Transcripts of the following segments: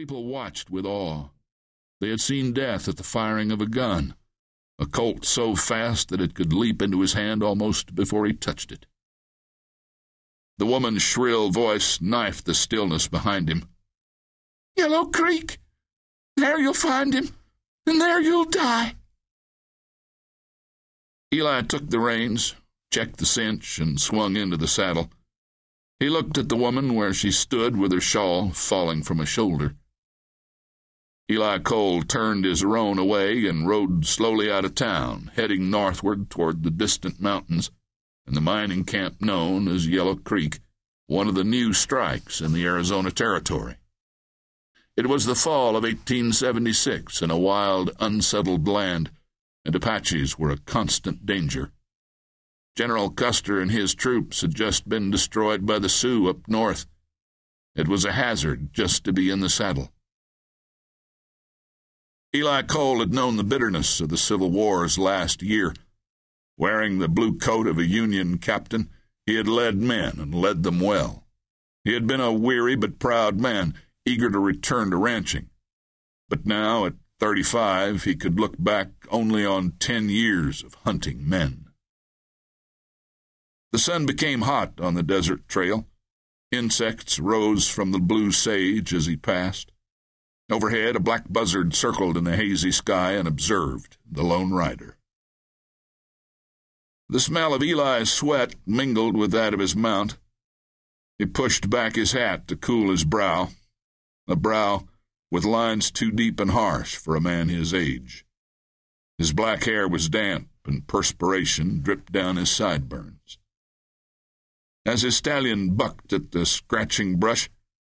People watched with awe. They had seen death at the firing of a gun, a Colt so fast that it could leap into his hand almost before he touched it. The woman's shrill voice knifed the stillness behind him. Yellow Creek! There you'll find him, and there you'll die. Eli took the reins, checked the cinch, and swung into the saddle. He looked at the woman where she stood with her shawl falling from a shoulder. Eli Cole turned his roan away and rode slowly out of town, heading northward toward the distant mountains and the mining camp known as Yellow Creek, one of the new strikes in the Arizona Territory. It was the fall of 1876 in a wild, unsettled land, and Apaches were a constant danger. General Custer and his troops had just been destroyed by the Sioux up north. It was a hazard just to be in the saddle. Eli Cole had known the bitterness of the Civil War's last year. Wearing the blue coat of a Union captain, he had led men and led them well. He had been a weary but proud man, eager to return to ranching. But now, at thirty five, he could look back only on ten years of hunting men. The sun became hot on the desert trail. Insects rose from the blue sage as he passed. Overhead, a black buzzard circled in the hazy sky and observed the lone rider. The smell of Eli's sweat mingled with that of his mount. He pushed back his hat to cool his brow, a brow with lines too deep and harsh for a man his age. His black hair was damp, and perspiration dripped down his sideburns. As his stallion bucked at the scratching brush,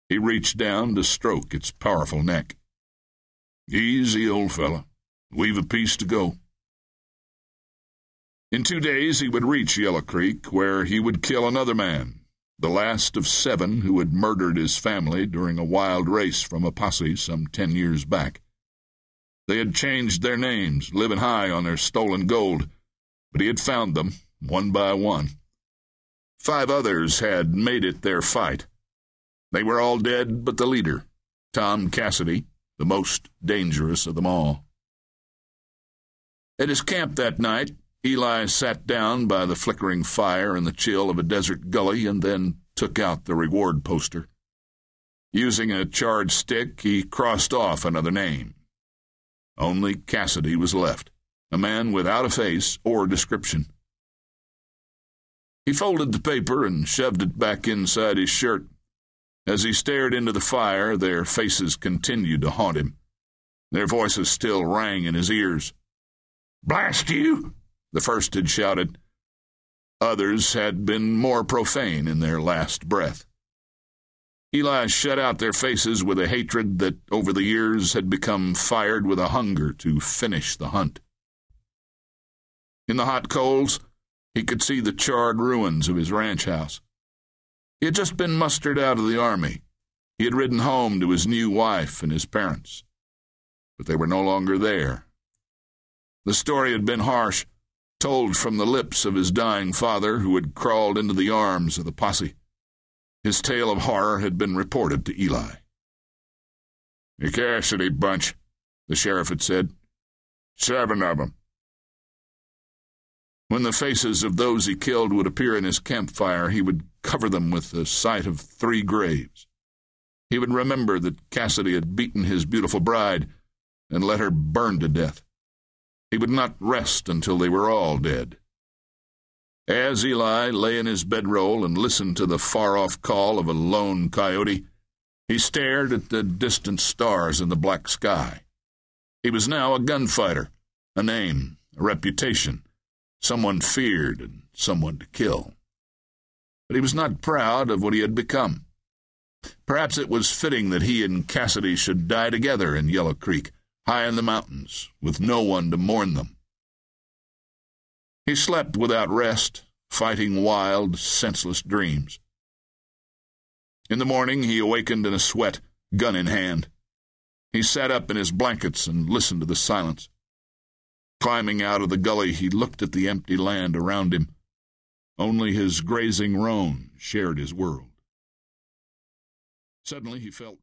he reached down to stroke its powerful neck. Easy, old fellow. We've a piece to go. In two days he would reach Yellow Creek, where he would kill another man, the last of seven who had murdered his family during a wild race from a posse some ten years back. They had changed their names, living high on their stolen gold, but he had found them, one by one. Five others had made it their fight. They were all dead but the leader, Tom Cassidy, the most dangerous of them all. At his camp that night, Eli sat down by the flickering fire in the chill of a desert gully and then took out the reward poster. Using a charred stick, he crossed off another name. Only Cassidy was left, a man without a face or description. He folded the paper and shoved it back inside his shirt. As he stared into the fire, their faces continued to haunt him. Their voices still rang in his ears. Blast you! The first had shouted. Others had been more profane in their last breath. Eli shut out their faces with a hatred that over the years had become fired with a hunger to finish the hunt. In the hot coals, he could see the charred ruins of his ranch house. He had just been mustered out of the army. He had ridden home to his new wife and his parents. But they were no longer there. The story had been harsh, told from the lips of his dying father, who had crawled into the arms of the posse. His tale of horror had been reported to Eli. The Cassidy bunch, the sheriff had said. Seven of them. When the faces of those he killed would appear in his campfire, he would cover them with the sight of three graves. He would remember that Cassidy had beaten his beautiful bride and let her burn to death. He would not rest until they were all dead. As Eli lay in his bedroll and listened to the far off call of a lone coyote, he stared at the distant stars in the black sky. He was now a gunfighter, a name, a reputation, someone feared and someone to kill but he was not proud of what he had become. Perhaps it was fitting that he and Cassidy should die together in Yellow Creek, high in the mountains, with no one to mourn them. He slept without rest, fighting wild, senseless dreams. In the morning, he awakened in a sweat, gun in hand. He sat up in his blankets and listened to the silence. Climbing out of the gully, he looked at the empty land around him. Only his grazing roan shared his world. Suddenly he felt